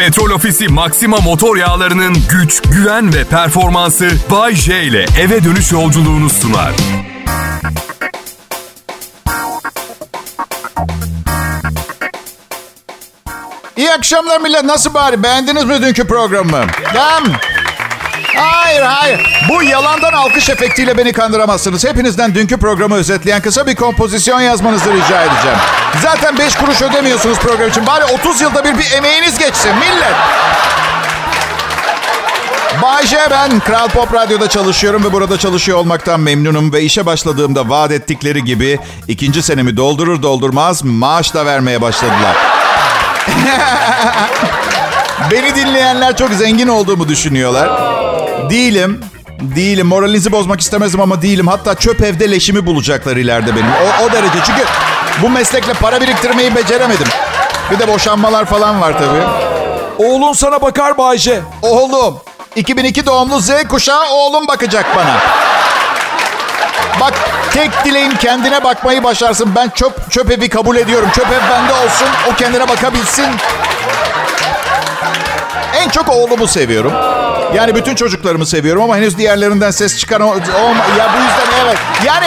Petrol Ofisi Maxima motor yağlarının güç, güven ve performansı Bay J ile eve dönüş yolculuğunu sunar. İyi akşamlar millet. Nasıl bari? Beğendiniz mi dünkü programı? Tamam. Hayır hayır. Bu yalandan alkış efektiyle beni kandıramazsınız. Hepinizden dünkü programı özetleyen kısa bir kompozisyon yazmanızı rica edeceğim. Zaten 5 kuruş ödemiyorsunuz program için. Bari 30 yılda bir bir emeğiniz geçsin millet. Bay J ben Kral Pop Radyo'da çalışıyorum ve burada çalışıyor olmaktan memnunum. Ve işe başladığımda vaat ettikleri gibi ikinci senemi doldurur doldurmaz maaş da vermeye başladılar. Beni dinleyenler çok zengin olduğumu düşünüyorlar. Değilim. Değilim. Moralinizi bozmak istemezdim ama değilim. Hatta çöp evde leşimi bulacaklar ileride benim. O, o derece. Çünkü bu meslekle para biriktirmeyi beceremedim. Bir de boşanmalar falan var tabii. Oğlun sana bakar Bayce. Oğlum. 2002 doğumlu Z kuşağı oğlum bakacak bana. Bak tek dileğim kendine bakmayı başarsın. Ben çöp, çöp evi kabul ediyorum. Çöp ev bende olsun. O kendine bakabilsin. En çok oğlumu seviyorum. Yani bütün çocuklarımı seviyorum ama henüz diğerlerinden ses çıkan o, o ya bu yüzden evet. Yani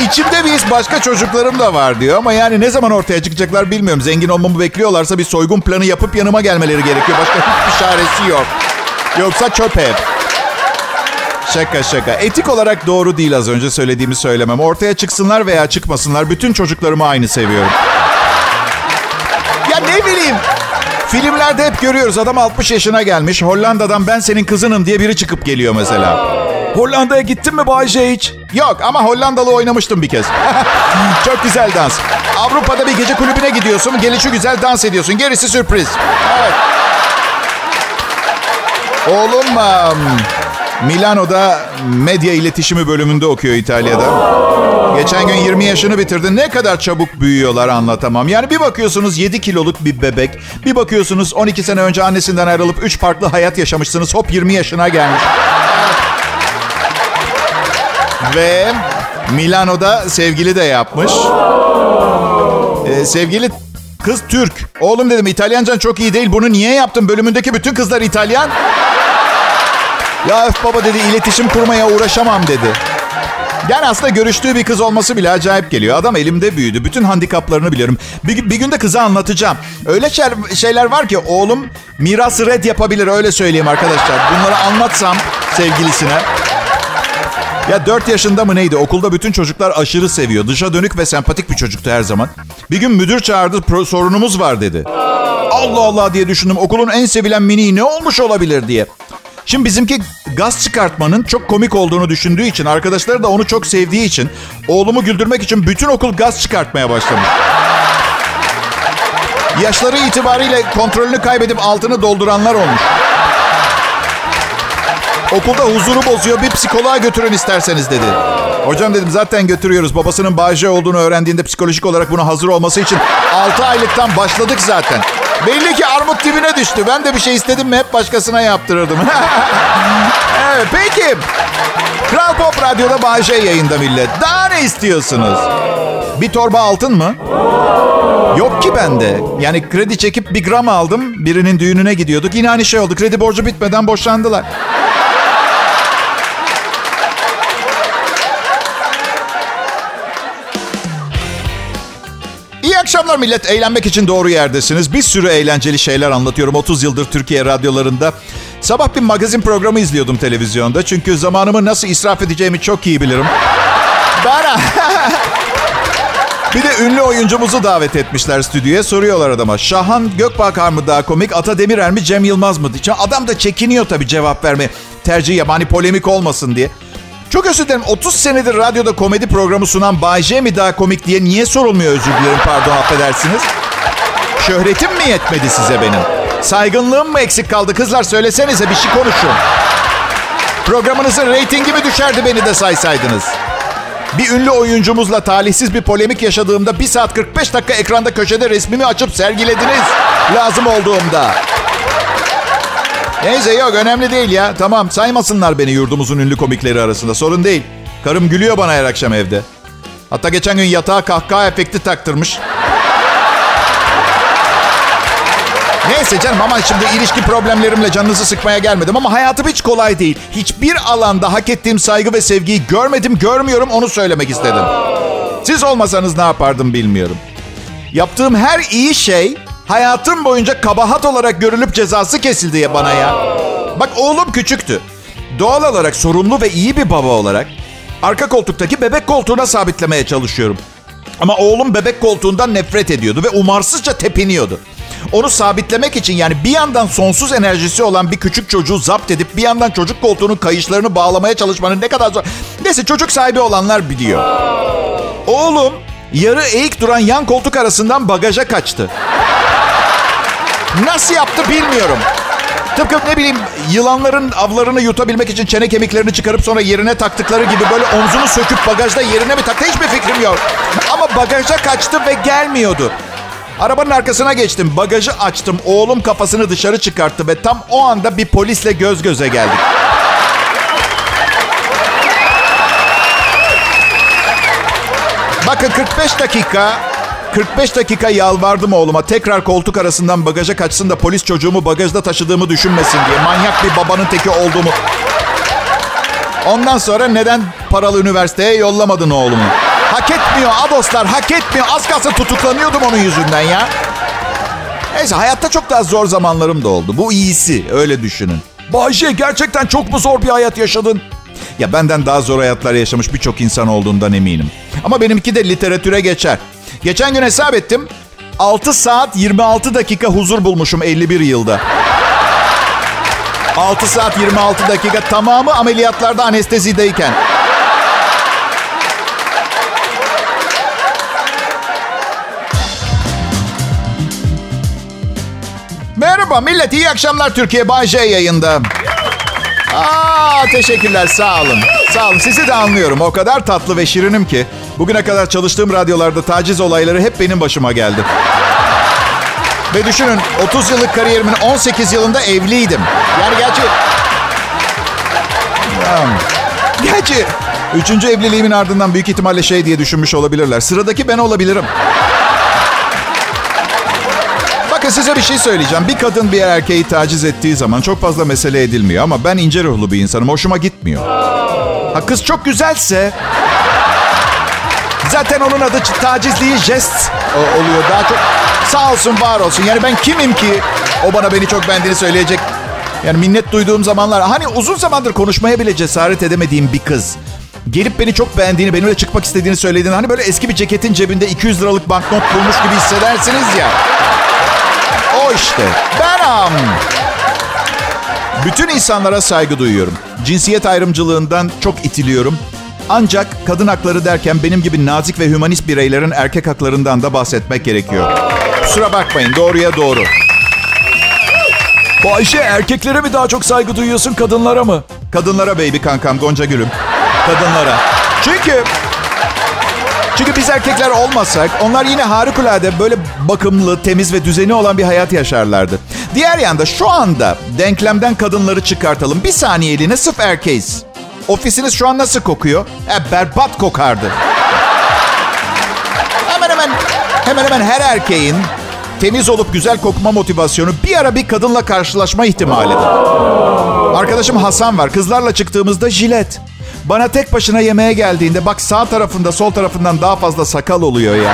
içimde bir his başka çocuklarım da var diyor ama yani ne zaman ortaya çıkacaklar bilmiyorum. Zengin olmamı bekliyorlarsa bir soygun planı yapıp yanıma gelmeleri gerekiyor. Başka hiçbir çaresi yok. Yoksa çöp ev. Şaka şaka. Etik olarak doğru değil az önce söylediğimi söylemem. Ortaya çıksınlar veya çıkmasınlar bütün çocuklarımı aynı seviyorum. Ya ne bileyim. Filmlerde hep görüyoruz adam 60 yaşına gelmiş. Hollanda'dan ben senin kızınım diye biri çıkıp geliyor mesela. Hollanda'ya gittin mi Bayce hiç? Yok ama Hollandalı oynamıştım bir kez. Çok güzel dans. Avrupa'da bir gece kulübüne gidiyorsun. Gelişi güzel dans ediyorsun. Gerisi sürpriz. Evet. Oğlum um, Milano'da medya iletişimi bölümünde okuyor İtalya'da. Geçen gün 20 yaşını bitirdi. Ne kadar çabuk büyüyorlar anlatamam. Yani bir bakıyorsunuz 7 kiloluk bir bebek. Bir bakıyorsunuz 12 sene önce annesinden ayrılıp 3 farklı hayat yaşamışsınız. Hop 20 yaşına gelmiş. Ve Milano'da sevgili de yapmış. Ee, sevgili kız Türk. Oğlum dedim İtalyancan çok iyi değil. Bunu niye yaptın? Bölümündeki bütün kızlar İtalyan. Ya öf baba dedi iletişim kurmaya uğraşamam dedi. Yani aslında görüştüğü bir kız olması bile acayip geliyor. Adam elimde büyüdü. Bütün handikaplarını biliyorum. Bir, bir gün de kıza anlatacağım. Öyle şey, şeyler var ki oğlum mirası red yapabilir öyle söyleyeyim arkadaşlar. Bunları anlatsam sevgilisine. Ya 4 yaşında mı neydi? Okulda bütün çocuklar aşırı seviyor. Dışa dönük ve sempatik bir çocuktu her zaman. Bir gün müdür çağırdı. Sorunumuz var dedi. Allah Allah diye düşündüm. Okulun en sevilen mini ne olmuş olabilir diye. Şimdi bizimki gaz çıkartmanın çok komik olduğunu düşündüğü için, arkadaşları da onu çok sevdiği için, oğlumu güldürmek için bütün okul gaz çıkartmaya başlamış. Yaşları itibariyle kontrolünü kaybedip altını dolduranlar olmuş. Okulda huzuru bozuyor bir psikoloğa götürün isterseniz dedi. Hocam dedim zaten götürüyoruz. Babasının Bayce olduğunu öğrendiğinde psikolojik olarak buna hazır olması için 6 aylıktan başladık zaten. Belli ki armut dibine düştü. Ben de bir şey istedim mi hep başkasına yaptırırdım. evet peki. Kral Pop Radyo'da Bayce yayında millet. Daha ne istiyorsunuz? Bir torba altın mı? Yok ki bende. Yani kredi çekip bir gram aldım. Birinin düğününe gidiyorduk. Yine aynı şey oldu. Kredi borcu bitmeden boşandılar. İyi akşamlar millet. Eğlenmek için doğru yerdesiniz. Bir sürü eğlenceli şeyler anlatıyorum 30 yıldır Türkiye radyolarında. Sabah bir magazin programı izliyordum televizyonda. Çünkü zamanımı nasıl israf edeceğimi çok iyi bilirim. Ben... bir de ünlü oyuncumuzu davet etmişler stüdyoya. Soruyorlar adama. Şahan Gökbakar mı daha komik, Ata Demirer mi, Cem Yılmaz mı? Adam da çekiniyor tabii cevap vermeye. Tercih yabani polemik olmasın diye. Çok özür dilerim. 30 senedir radyoda komedi programı sunan Bay J mi daha komik diye niye sorulmuyor özür dilerim pardon affedersiniz. Şöhretim mi yetmedi size benim? Saygınlığım mı eksik kaldı kızlar söylesenize bir şey konuşun. Programınızın reytingi mi düşerdi beni de saysaydınız? Bir ünlü oyuncumuzla talihsiz bir polemik yaşadığımda 1 saat 45 dakika ekranda köşede resmimi açıp sergilediniz. Lazım olduğumda. Neyse yok önemli değil ya. Tamam saymasınlar beni yurdumuzun ünlü komikleri arasında. Sorun değil. Karım gülüyor bana her akşam evde. Hatta geçen gün yatağa kahkaha efekti taktırmış. Neyse canım ama şimdi ilişki problemlerimle canınızı sıkmaya gelmedim ama hayatım hiç kolay değil. Hiçbir alanda hak ettiğim saygı ve sevgiyi görmedim, görmüyorum onu söylemek istedim. Siz olmasanız ne yapardım bilmiyorum. Yaptığım her iyi şey hayatım boyunca kabahat olarak görülüp cezası kesildi ya bana ya. Bak oğlum küçüktü. Doğal olarak sorumlu ve iyi bir baba olarak arka koltuktaki bebek koltuğuna sabitlemeye çalışıyorum. Ama oğlum bebek koltuğundan nefret ediyordu ve umarsızca tepiniyordu. Onu sabitlemek için yani bir yandan sonsuz enerjisi olan bir küçük çocuğu zapt edip bir yandan çocuk koltuğunun kayışlarını bağlamaya çalışmanın ne kadar zor. Neyse çocuk sahibi olanlar biliyor. Oğlum yarı eğik duran yan koltuk arasından bagaja kaçtı. Nasıl yaptı bilmiyorum. Tıpkı ne bileyim yılanların avlarını yutabilmek için çene kemiklerini çıkarıp sonra yerine taktıkları gibi böyle omzunu söküp bagajda yerine mi taktı hiçbir fikrim yok. Ama bagaja kaçtı ve gelmiyordu. Arabanın arkasına geçtim. Bagajı açtım. Oğlum kafasını dışarı çıkarttı ve tam o anda bir polisle göz göze geldik. Bakın 45 dakika 45 dakika yalvardım oğluma tekrar koltuk arasından bagaja kaçsın da polis çocuğumu bagajda taşıdığımı düşünmesin diye. Manyak bir babanın teki olduğumu. Ondan sonra neden paralı üniversiteye yollamadın oğlumu? Hak etmiyor adoslar hak etmiyor. Az kalsın tutuklanıyordum onun yüzünden ya. Neyse hayatta çok daha zor zamanlarım da oldu. Bu iyisi öyle düşünün. Bayce gerçekten çok mu zor bir hayat yaşadın? Ya benden daha zor hayatlar yaşamış birçok insan olduğundan eminim. Ama benimki de literatüre geçer. Geçen gün hesap ettim. 6 saat 26 dakika huzur bulmuşum 51 yılda. 6 saat 26 dakika tamamı ameliyatlarda anestezideyken. Merhaba millet, iyi akşamlar Türkiye. Bay J yayında. Aa, teşekkürler, sağ olun. Sağ olun, sizi de anlıyorum. O kadar tatlı ve şirinim ki. Bugüne kadar çalıştığım radyolarda taciz olayları hep benim başıma geldi. Ve düşünün 30 yıllık kariyerimin 18 yılında evliydim. Yani gerçi... Gerçi üçüncü evliliğimin ardından büyük ihtimalle şey diye düşünmüş olabilirler. Sıradaki ben olabilirim. Bakın size bir şey söyleyeceğim. Bir kadın bir erkeği taciz ettiği zaman çok fazla mesele edilmiyor. Ama ben ince ruhlu bir insanım. Hoşuma gitmiyor. Ha kız çok güzelse... Zaten onun adı taciz değil, jest oluyor. Daha çok sağ olsun, var olsun. Yani ben kimim ki o bana beni çok beğendiğini söyleyecek. Yani minnet duyduğum zamanlar. Hani uzun zamandır konuşmaya bile cesaret edemediğim bir kız. Gelip beni çok beğendiğini, benimle çıkmak istediğini söylediğini. Hani böyle eski bir ceketin cebinde 200 liralık banknot bulmuş gibi hissedersiniz ya. O işte. Benim. Bütün insanlara saygı duyuyorum. Cinsiyet ayrımcılığından çok itiliyorum. Ancak kadın hakları derken benim gibi nazik ve hümanist bireylerin erkek haklarından da bahsetmek gerekiyor. Kusura bakmayın doğruya doğru. Bayşe erkeklere mi daha çok saygı duyuyorsun kadınlara mı? Kadınlara baby kankam Gonca Gülüm. Kadınlara. Çünkü çünkü biz erkekler olmasak onlar yine harikulade böyle bakımlı, temiz ve düzeni olan bir hayat yaşarlardı. Diğer yanda şu anda denklemden kadınları çıkartalım. Bir saniyeliğine sırf erkeğiz. Ofisiniz şu an nasıl kokuyor? E, berbat kokardı. Hemen hemen hemen hemen her erkeğin temiz olup güzel kokma motivasyonu bir ara bir kadınla karşılaşma ihtimalidir. Arkadaşım Hasan var. Kızlarla çıktığımızda jilet. Bana tek başına yemeğe geldiğinde bak sağ tarafında sol tarafından daha fazla sakal oluyor ya.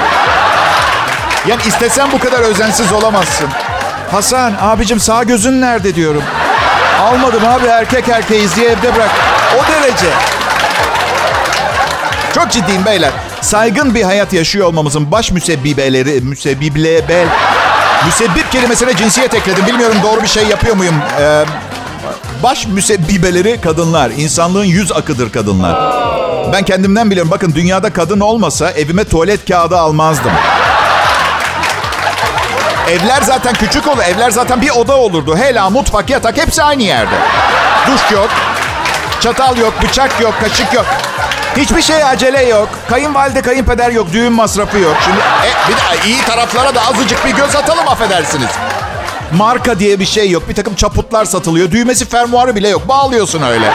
Yani istesen bu kadar özensiz olamazsın. Hasan abicim sağ gözün nerede diyorum. Almadım abi erkek erkeğiz diye evde bırak. O derece. Çok ciddiyim beyler. Saygın bir hayat yaşıyor olmamızın baş müsebbibeleri, müsebbibel, müsebbip kelimesine cinsiyet ekledim. Bilmiyorum doğru bir şey yapıyor muyum? Ee, baş müsebbibeleri kadınlar. İnsanlığın yüz akıdır kadınlar. Ben kendimden biliyorum. Bakın dünyada kadın olmasa evime tuvalet kağıdı almazdım. Evler zaten küçük olur. Evler zaten bir oda olurdu. Hela, mutfak, yatak hepsi aynı yerde. Duş yok. Çatal yok, bıçak yok, kaşık yok. Hiçbir şey acele yok. Kayınvalide, kayınpeder yok, düğün masrafı yok. Şimdi e, bir de iyi taraflara da azıcık bir göz atalım affedersiniz. Marka diye bir şey yok. Bir takım çaputlar satılıyor. Düğmesi fermuarı bile yok. Bağlıyorsun öyle.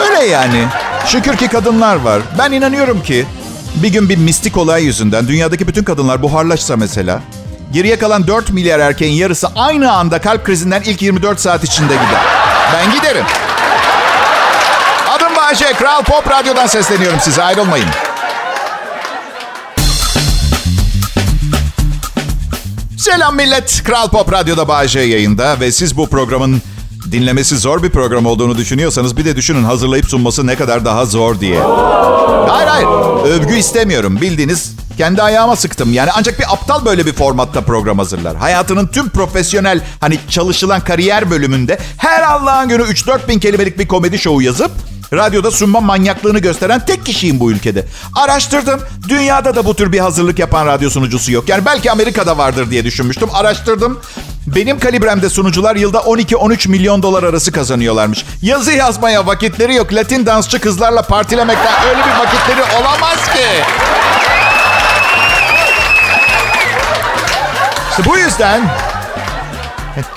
Öyle yani. Şükür ki kadınlar var. Ben inanıyorum ki bir gün bir mistik olay yüzünden dünyadaki bütün kadınlar buharlaşsa mesela Geriye kalan 4 milyar erkeğin yarısı aynı anda kalp krizinden ilk 24 saat içinde gider. Ben giderim. Adım Bayece. Kral Pop Radyo'dan sesleniyorum size. Ayrılmayın. Selam millet. Kral Pop Radyo'da Bayece yayında ve siz bu programın dinlemesi zor bir program olduğunu düşünüyorsanız bir de düşünün hazırlayıp sunması ne kadar daha zor diye. Hayır hayır. Övgü istemiyorum. Bildiğiniz kendi ayağıma sıktım. Yani ancak bir aptal böyle bir formatta program hazırlar. Hayatının tüm profesyonel hani çalışılan kariyer bölümünde her Allah'ın günü 3-4 bin kelimelik bir komedi şovu yazıp radyoda sunma manyaklığını gösteren tek kişiyim bu ülkede. Araştırdım. Dünyada da bu tür bir hazırlık yapan radyo sunucusu yok. Yani belki Amerika'da vardır diye düşünmüştüm. Araştırdım. Benim kalibremde sunucular yılda 12-13 milyon dolar arası kazanıyorlarmış. Yazı yazmaya vakitleri yok. Latin dansçı kızlarla partilemekten öyle bir vakitleri olamaz ki. İşte bu yüzden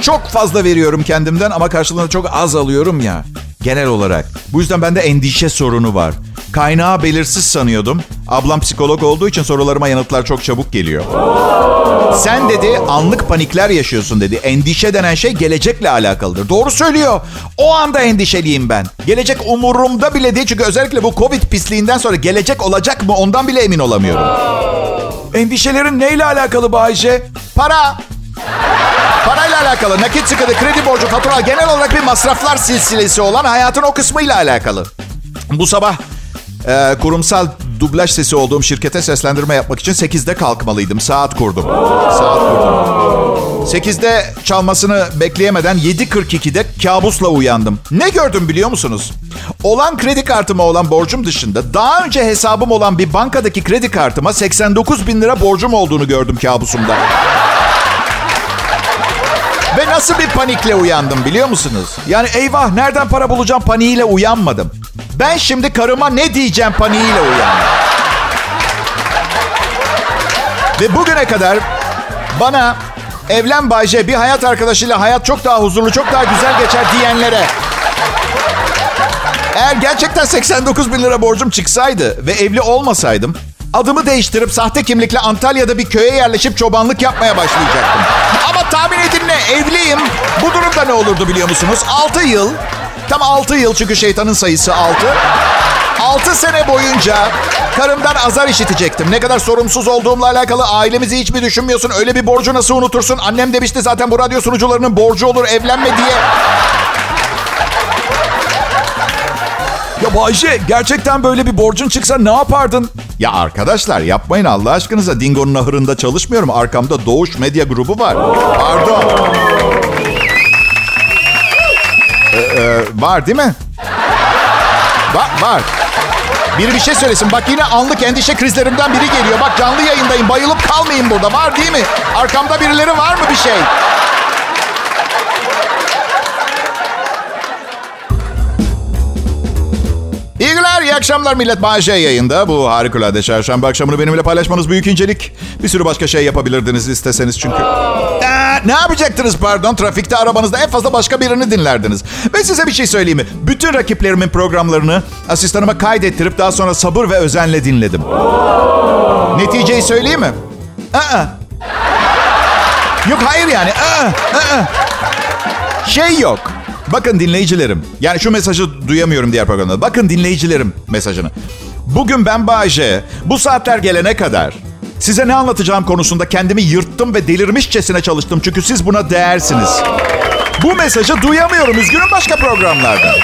çok fazla veriyorum kendimden ama karşılığında çok az alıyorum ya genel olarak. Bu yüzden bende endişe sorunu var. Kaynağı belirsiz sanıyordum. Ablam psikolog olduğu için sorularıma yanıtlar çok çabuk geliyor. Sen dedi anlık panikler yaşıyorsun dedi. Endişe denen şey gelecekle alakalıdır. Doğru söylüyor. O anda endişeliyim ben. Gelecek umurumda bile değil. Çünkü özellikle bu Covid pisliğinden sonra gelecek olacak mı ondan bile emin olamıyorum. Endişelerin neyle alakalı Bayce? Para. Parayla alakalı. Nakit sıkıntı, kredi borcu, fatura genel olarak bir masraflar silsilesi olan hayatın o kısmıyla alakalı. Bu sabah e, kurumsal dublaj sesi olduğum şirkete seslendirme yapmak için 8'de kalkmalıydım. Saat kurdum. Saat kurdum. 8'de çalmasını bekleyemeden 7.42'de kabusla uyandım. Ne gördüm biliyor musunuz? Olan kredi kartıma olan borcum dışında daha önce hesabım olan bir bankadaki kredi kartıma 89 bin lira borcum olduğunu gördüm kabusumda. Ve nasıl bir panikle uyandım biliyor musunuz? Yani eyvah nereden para bulacağım paniğiyle uyanmadım. Ben şimdi karıma ne diyeceğim paniğiyle uyandım. Ve bugüne kadar bana evlen Bayce bir hayat arkadaşıyla hayat çok daha huzurlu, çok daha güzel geçer diyenlere eğer gerçekten 89 bin lira borcum çıksaydı ve evli olmasaydım adımı değiştirip sahte kimlikle Antalya'da bir köye yerleşip çobanlık yapmaya başlayacaktım. Ama tahmin edin ne? Evliyim. Bu durumda ne olurdu biliyor musunuz? 6 yıl. Tam 6 yıl çünkü şeytanın sayısı 6. 6 sene boyunca karımdan azar işitecektim. Ne kadar sorumsuz olduğumla alakalı ailemizi hiç mi düşünmüyorsun? Öyle bir borcu nasıl unutursun? Annem demişti zaten bu radyo sunucularının borcu olur evlenme diye. Ya Bayce gerçekten böyle bir borcun çıksa ne yapardın? Ya arkadaşlar yapmayın Allah aşkınıza. Dingo'nun ahırında çalışmıyorum. Arkamda Doğuş Medya Grubu var. Pardon. Ee, var değil mi? Var, var. Biri bir şey söylesin. Bak yine anlık endişe krizlerimden biri geliyor. Bak canlı yayındayım. Bayılıp kalmayın burada. Var değil mi? Arkamda birileri var mı bir şey? İyi günler, iyi akşamlar millet. Bağcay yayında. Bu harikulade çarşamba akşamını benimle paylaşmanız büyük incelik. Bir sürü başka şey yapabilirdiniz isteseniz çünkü. Ne yapacaktınız pardon? Trafikte arabanızda en fazla başka birini dinlerdiniz. Ve size bir şey söyleyeyim mi? Bütün rakiplerimin programlarını asistanıma kaydettirip daha sonra sabır ve özenle dinledim. Neticeyi söyleyeyim mi? Aa. Yok hayır yani. Aa, aa. Şey yok. Bakın dinleyicilerim. Yani şu mesajı duyamıyorum diğer programda. Bakın dinleyicilerim mesajını. Bugün ben Bayce. Bu saatler gelene kadar size ne anlatacağım konusunda kendimi yırttım ve delirmişçesine çalıştım. Çünkü siz buna değersiniz. Bu mesajı duyamıyorum. Üzgünüm başka programlarda.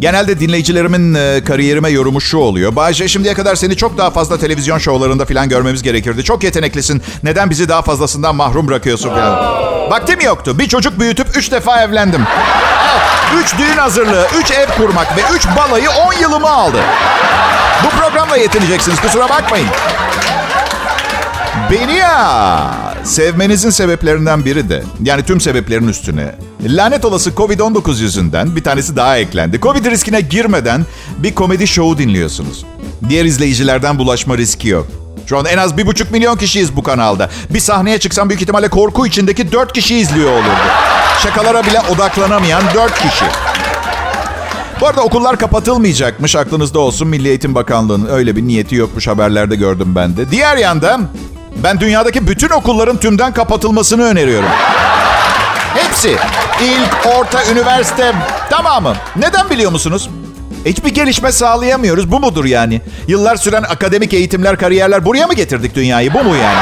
Genelde dinleyicilerimin e, kariyerime yorumu şu oluyor. Bayce şimdiye kadar seni çok daha fazla televizyon şovlarında falan görmemiz gerekirdi. Çok yeteneklisin. Neden bizi daha fazlasından mahrum bırakıyorsun falan. Vaktim yoktu. Bir çocuk büyütüp üç defa evlendim. Üç düğün hazırlığı, üç ev kurmak ve üç balayı on yılımı aldı. Bu programla yetineceksiniz. Kusura bakmayın. Beni ya sevmenizin sebeplerinden biri de yani tüm sebeplerin üstüne lanet olası Covid-19 yüzünden bir tanesi daha eklendi. Covid riskine girmeden bir komedi şovu dinliyorsunuz. Diğer izleyicilerden bulaşma riski yok. Şu an en az bir buçuk milyon kişiyiz bu kanalda. Bir sahneye çıksam büyük ihtimalle korku içindeki dört kişi izliyor olurdu. Şakalara bile odaklanamayan dört kişi. Bu arada okullar kapatılmayacakmış. Aklınızda olsun Milli Eğitim Bakanlığı'nın öyle bir niyeti yokmuş haberlerde gördüm ben de. Diğer yandan Ben dünyadaki bütün okulların tümden kapatılmasını öneriyorum. Hepsi. İlk, orta, üniversite tamamı. Neden biliyor musunuz? Hiçbir gelişme sağlayamıyoruz. Bu mudur yani? Yıllar süren akademik eğitimler, kariyerler buraya mı getirdik dünyayı? Bu mu yani?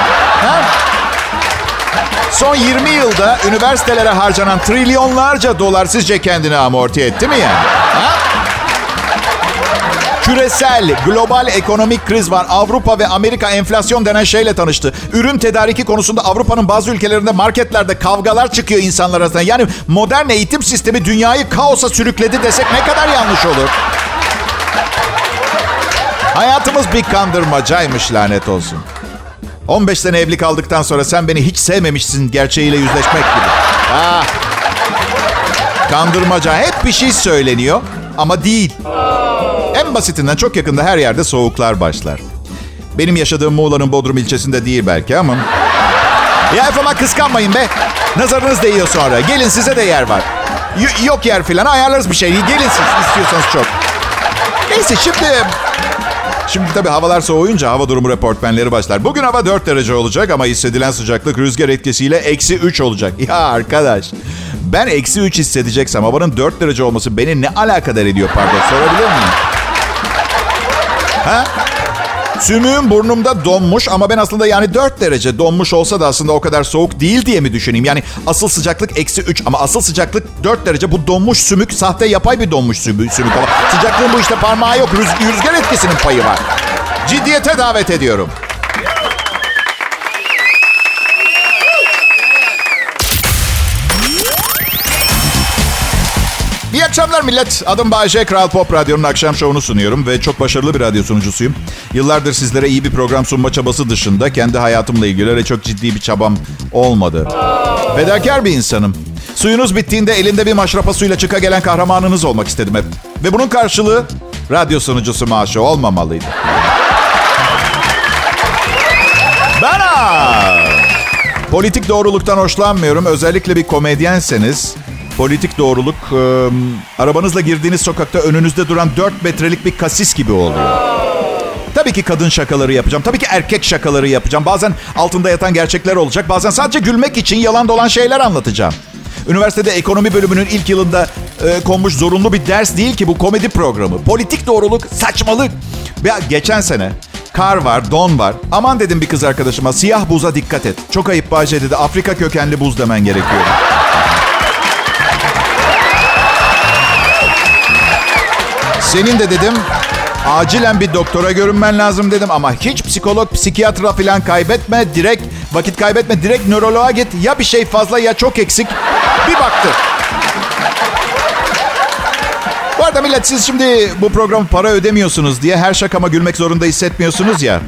Son 20 yılda üniversitelere harcanan trilyonlarca dolar sizce kendini amorti etti mi yani? Ha? Küresel, global ekonomik kriz var. Avrupa ve Amerika enflasyon denen şeyle tanıştı. Ürün tedariki konusunda Avrupa'nın bazı ülkelerinde marketlerde kavgalar çıkıyor insanlar arasında. Yani modern eğitim sistemi dünyayı kaosa sürükledi desek ne kadar yanlış olur? Hayatımız bir kandırmacaymış lanet olsun. 15 sene evli kaldıktan sonra sen beni hiç sevmemişsin gerçeğiyle yüzleşmek gibi. Ah. Kandırmaca hep bir şey söyleniyor ama değil. En basitinden çok yakında her yerde soğuklar başlar. Benim yaşadığım Muğla'nın Bodrum ilçesinde değil belki ama... Ya efendim kıskanmayın be. Nazarınız değiyor sonra. Gelin size de yer var. Y- yok yer filan ayarlarız bir şey. Gelin siz istiyorsanız çok. Neyse şimdi... Şimdi tabii havalar soğuyunca hava durumu reportmenleri başlar. Bugün hava 4 derece olacak ama hissedilen sıcaklık rüzgar etkisiyle eksi 3 olacak. Ya arkadaş ben eksi 3 hissedeceksem havanın 4 derece olması beni ne alakadar ediyor pardon sorabilir miyim? Ha? Sümüğüm burnumda donmuş ama ben aslında yani 4 derece donmuş olsa da aslında o kadar soğuk değil diye mi düşüneyim? Yani asıl sıcaklık eksi 3 ama asıl sıcaklık 4 derece. Bu donmuş sümük sahte yapay bir donmuş sümük, sümük ama sıcaklığın bu işte parmağı yok. Rüz- rüzgar etkisinin payı var. Ciddiyete davet ediyorum. İyi akşamlar millet. Adım Bayece. Kral Pop Radyo'nun akşam şovunu sunuyorum ve çok başarılı bir radyo sunucusuyum. Yıllardır sizlere iyi bir program sunma çabası dışında kendi hayatımla ilgili öyle çok ciddi bir çabam olmadı. Fedakar bir insanım. Suyunuz bittiğinde elinde bir maşrapa suyla çıka gelen kahramanınız olmak istedim hep. Ve bunun karşılığı radyo sunucusu maaşı olmamalıydı. Ben Politik doğruluktan hoşlanmıyorum. Özellikle bir komedyenseniz politik doğruluk e, arabanızla girdiğiniz sokakta önünüzde duran 4 metrelik bir kasis gibi oluyor. Tabii ki kadın şakaları yapacağım. Tabii ki erkek şakaları yapacağım. Bazen altında yatan gerçekler olacak. Bazen sadece gülmek için yalan dolan şeyler anlatacağım. Üniversitede ekonomi bölümünün ilk yılında e, konmuş zorunlu bir ders değil ki bu komedi programı. Politik doğruluk, saçmalık. Ya geçen sene kar var, don var. Aman dedim bir kız arkadaşıma siyah buza dikkat et. Çok ayıp Bahçe dedi. Afrika kökenli buz demen gerekiyor. Senin de dedim acilen bir doktora görünmen lazım dedim ama hiç psikolog, psikiyatra falan kaybetme. Direkt vakit kaybetme. Direkt nöroloğa git. Ya bir şey fazla ya çok eksik. Bir baktı. Bu arada millet siz şimdi bu programı para ödemiyorsunuz diye her şakama gülmek zorunda hissetmiyorsunuz ya.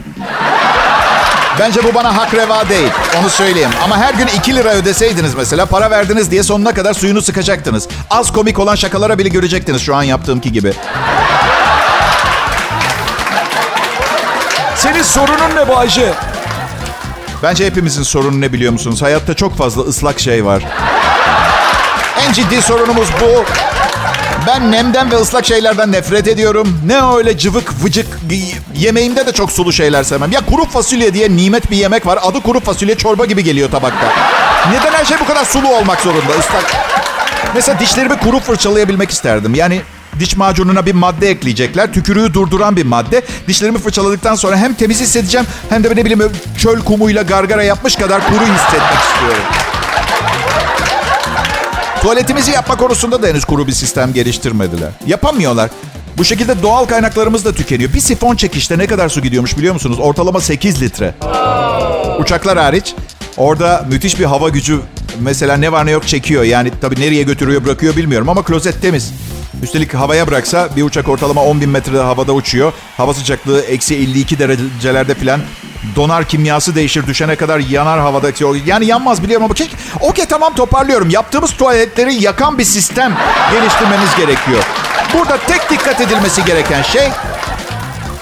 Bence bu bana hak reva değil. Onu söyleyeyim. Ama her gün 2 lira ödeseydiniz mesela para verdiniz diye sonuna kadar suyunu sıkacaktınız. Az komik olan şakalara bile görecektiniz şu an yaptığımki gibi. Senin sorunun ne Bayce? Bence hepimizin sorunu ne biliyor musunuz? Hayatta çok fazla ıslak şey var. En ciddi sorunumuz bu. Ben nemden ve ıslak şeylerden nefret ediyorum. Ne öyle cıvık vıcık yemeğimde de çok sulu şeyler sevmem. Ya kuru fasulye diye nimet bir yemek var. Adı kuru fasulye çorba gibi geliyor tabakta. Neden her şey bu kadar sulu olmak zorunda? Islak. Mesela dişlerimi kuru fırçalayabilmek isterdim. Yani diş macununa bir madde ekleyecekler. Tükürüğü durduran bir madde. Dişlerimi fırçaladıktan sonra hem temiz hissedeceğim hem de ne bileyim çöl kumuyla gargara yapmış kadar kuru hissetmek istiyorum. Tuvaletimizi yapma konusunda da henüz kuru bir sistem geliştirmediler. Yapamıyorlar. Bu şekilde doğal kaynaklarımız da tükeniyor. Bir sifon çekişte ne kadar su gidiyormuş biliyor musunuz? Ortalama 8 litre. Uçaklar hariç orada müthiş bir hava gücü mesela ne var ne yok çekiyor. Yani tabii nereye götürüyor bırakıyor bilmiyorum ama klozet temiz. Üstelik havaya bıraksa bir uçak ortalama 10 bin metrede havada uçuyor. Hava sıcaklığı eksi 52 derecelerde falan. Donar kimyası değişir düşene kadar yanar havada. Yani yanmaz biliyorum ama okey, okey tamam toparlıyorum. Yaptığımız tuvaletleri yakan bir sistem geliştirmemiz gerekiyor. Burada tek dikkat edilmesi gereken şey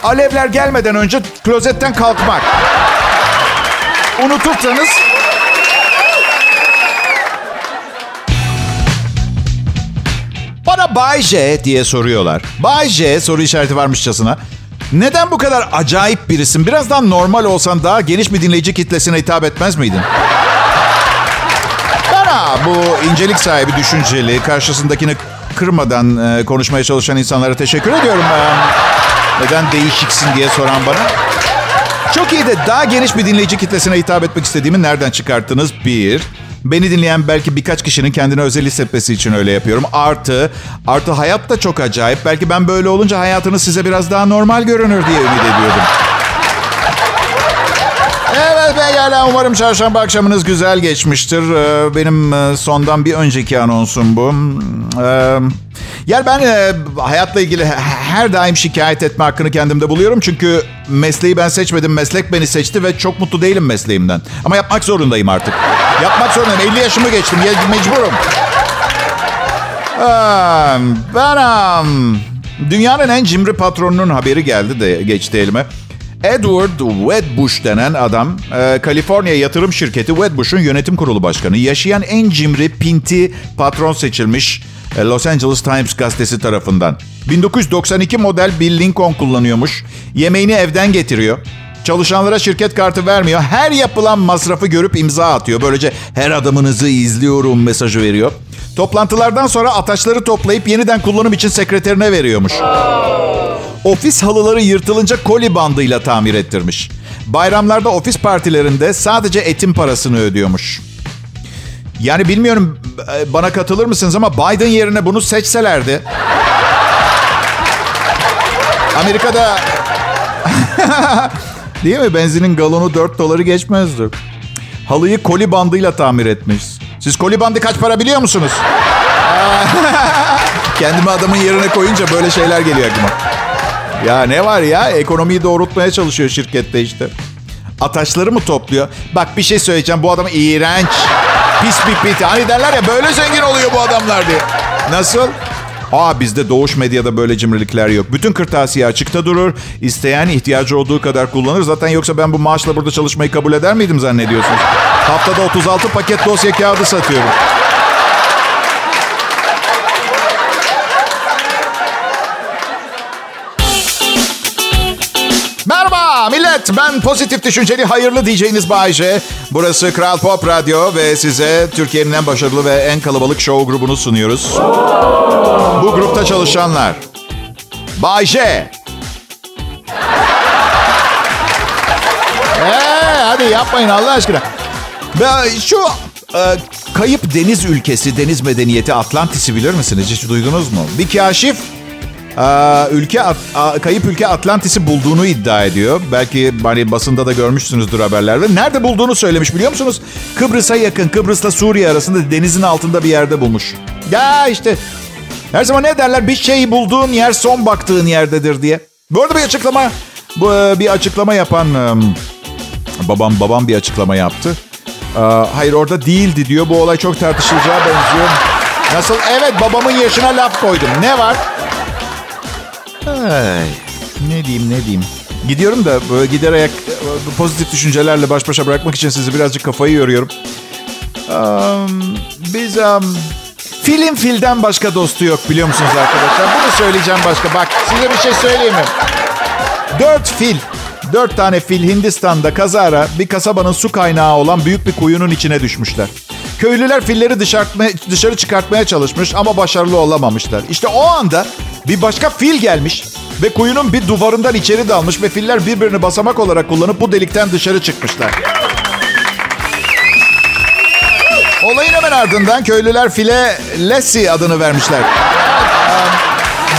alevler gelmeden önce klozetten kalkmak. Unutursanız Bay J diye soruyorlar. Bay J soru işareti varmışçasına. Neden bu kadar acayip birisin? Birazdan normal olsan daha geniş bir dinleyici kitlesine hitap etmez miydin? Bana bu incelik sahibi düşünceli, karşısındakini kırmadan e, konuşmaya çalışan insanlara teşekkür ediyorum. E, neden değişiksin diye soran bana. Çok iyi de daha geniş bir dinleyici kitlesine hitap etmek istediğimi nereden çıkarttınız? Bir, beni dinleyen belki birkaç kişinin kendine özel hissetmesi için öyle yapıyorum. Artı, artı hayat da çok acayip. Belki ben böyle olunca hayatınız size biraz daha normal görünür diye ümit ediyordum. Evet pekala umarım çarşamba akşamınız güzel geçmiştir. Ee, Benim e, sondan bir önceki anonsum bu. Ee, Yani ben e, hayatla ilgili he- her daim şikayet etme hakkını kendimde buluyorum. Çünkü mesleği ben seçmedim, meslek beni seçti ve çok mutlu değilim mesleğimden. Ama yapmak zorundayım artık. Yapmak zorundayım. 50 yaşımı geçtim, mecburum. Aa, Ben dünyanın en cimri patronunun haberi geldi de geçti elime. Edward Wedbush denen adam, e, Kaliforniya yatırım şirketi Wedbush'un yönetim kurulu başkanı. Yaşayan en cimri pinti patron seçilmiş e, Los Angeles Times gazetesi tarafından. 1992 model bir Lincoln kullanıyormuş. Yemeğini evden getiriyor. Çalışanlara şirket kartı vermiyor. Her yapılan masrafı görüp imza atıyor. Böylece her adımınızı izliyorum mesajı veriyor. Toplantılardan sonra ataçları toplayıp yeniden kullanım için sekreterine veriyormuş. Ofis halıları yırtılınca koli bandıyla tamir ettirmiş. Bayramlarda ofis partilerinde sadece etin parasını ödüyormuş. Yani bilmiyorum e, bana katılır mısınız ama Biden yerine bunu seçselerdi. Amerika'da değil mi benzinin galonu 4 doları geçmezdi. Halıyı koli bandıyla tamir etmiş. Siz koli bandı kaç para biliyor musunuz? Kendimi adamın yerine koyunca böyle şeyler geliyor aklıma. Ya ne var ya? Ekonomiyi doğrultmaya çalışıyor şirkette işte. Ataşları mı topluyor? Bak bir şey söyleyeceğim. Bu adam iğrenç. Pis bir pit. Hani derler ya böyle zengin oluyor bu adamlar diye. Nasıl? Aa bizde doğuş medyada böyle cimrilikler yok. Bütün kırtasiye açıkta durur. İsteyen ihtiyacı olduğu kadar kullanır. Zaten yoksa ben bu maaşla burada çalışmayı kabul eder miydim zannediyorsunuz? Haftada 36 paket dosya kağıdı satıyorum. Merhaba millet. Ben pozitif düşünceli hayırlı diyeceğiniz Bayce. Burası Kral Pop Radyo ve size Türkiye'nin en başarılı ve en kalabalık show grubunu sunuyoruz. Bu grupta çalışanlar. Bayce. Ee, hadi yapmayın Allah aşkına. Şu e, kayıp deniz ülkesi, deniz medeniyeti Atlantis'i bilir misiniz? Hiç duydunuz mu? Bir kaşif Aa, ülke a- kayıp ülke Atlantis'i bulduğunu iddia ediyor. Belki hani basında da görmüşsünüzdür haberlerde. Nerede bulduğunu söylemiş biliyor musunuz? Kıbrıs'a yakın, Kıbrıs'la Suriye arasında denizin altında bir yerde bulmuş. Ya işte her zaman ne derler bir şeyi bulduğun yer son baktığın yerdedir diye. Bu arada bir açıklama bu e, bir açıklama yapan e, babam babam bir açıklama yaptı. Hayır orada değildi diyor. Bu olay çok tartışılacağı benziyor. Nasıl? Evet babamın yaşına laf koydum. Ne var? Ay, ne diyeyim ne diyeyim. Gidiyorum da böyle giderek pozitif düşüncelerle baş başa bırakmak için sizi birazcık kafayı yoruyorum. Um, biz um, film filden başka dostu yok biliyor musunuz arkadaşlar? Bunu söyleyeceğim başka. Bak size bir şey söyleyeyim mi? Dört fil. Dört tane fil Hindistan'da kazara bir kasabanın su kaynağı olan büyük bir kuyunun içine düşmüşler. Köylüler filleri dışarı, çıkartmaya çalışmış ama başarılı olamamışlar. İşte o anda bir başka fil gelmiş ve kuyunun bir duvarından içeri dalmış ve filler birbirini basamak olarak kullanıp bu delikten dışarı çıkmışlar. Olayın hemen ardından köylüler file Lassie adını vermişler.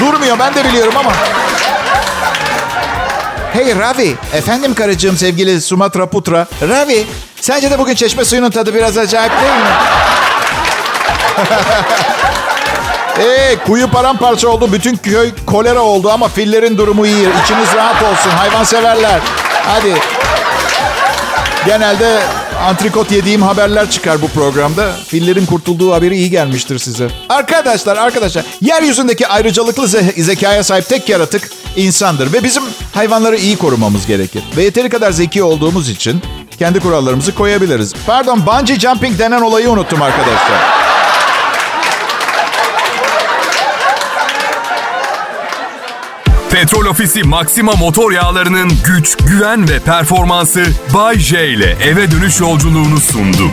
Durmuyor ben de biliyorum ama. Hey Ravi, efendim karıcığım sevgili Sumatra Putra. Ravi, sence de bugün çeşme suyunun tadı biraz acayip değil mi? Ee, kuyu paramparça oldu. Bütün köy kolera oldu ama fillerin durumu iyi. İçiniz rahat olsun hayvanseverler. Hadi. Genelde antrikot yediğim haberler çıkar bu programda. Fillerin kurtulduğu haberi iyi gelmiştir size. Arkadaşlar, arkadaşlar. Yeryüzündeki ayrıcalıklı ze- zekaya sahip tek yaratık insandır. Ve bizim hayvanları iyi korumamız gerekir. Ve yeteri kadar zeki olduğumuz için kendi kurallarımızı koyabiliriz. Pardon, bungee jumping denen olayı unuttum arkadaşlar. Petrol Ofisi Maxima motor yağlarının güç, güven ve performansı Bay J ile eve dönüş yolculuğunu sundu.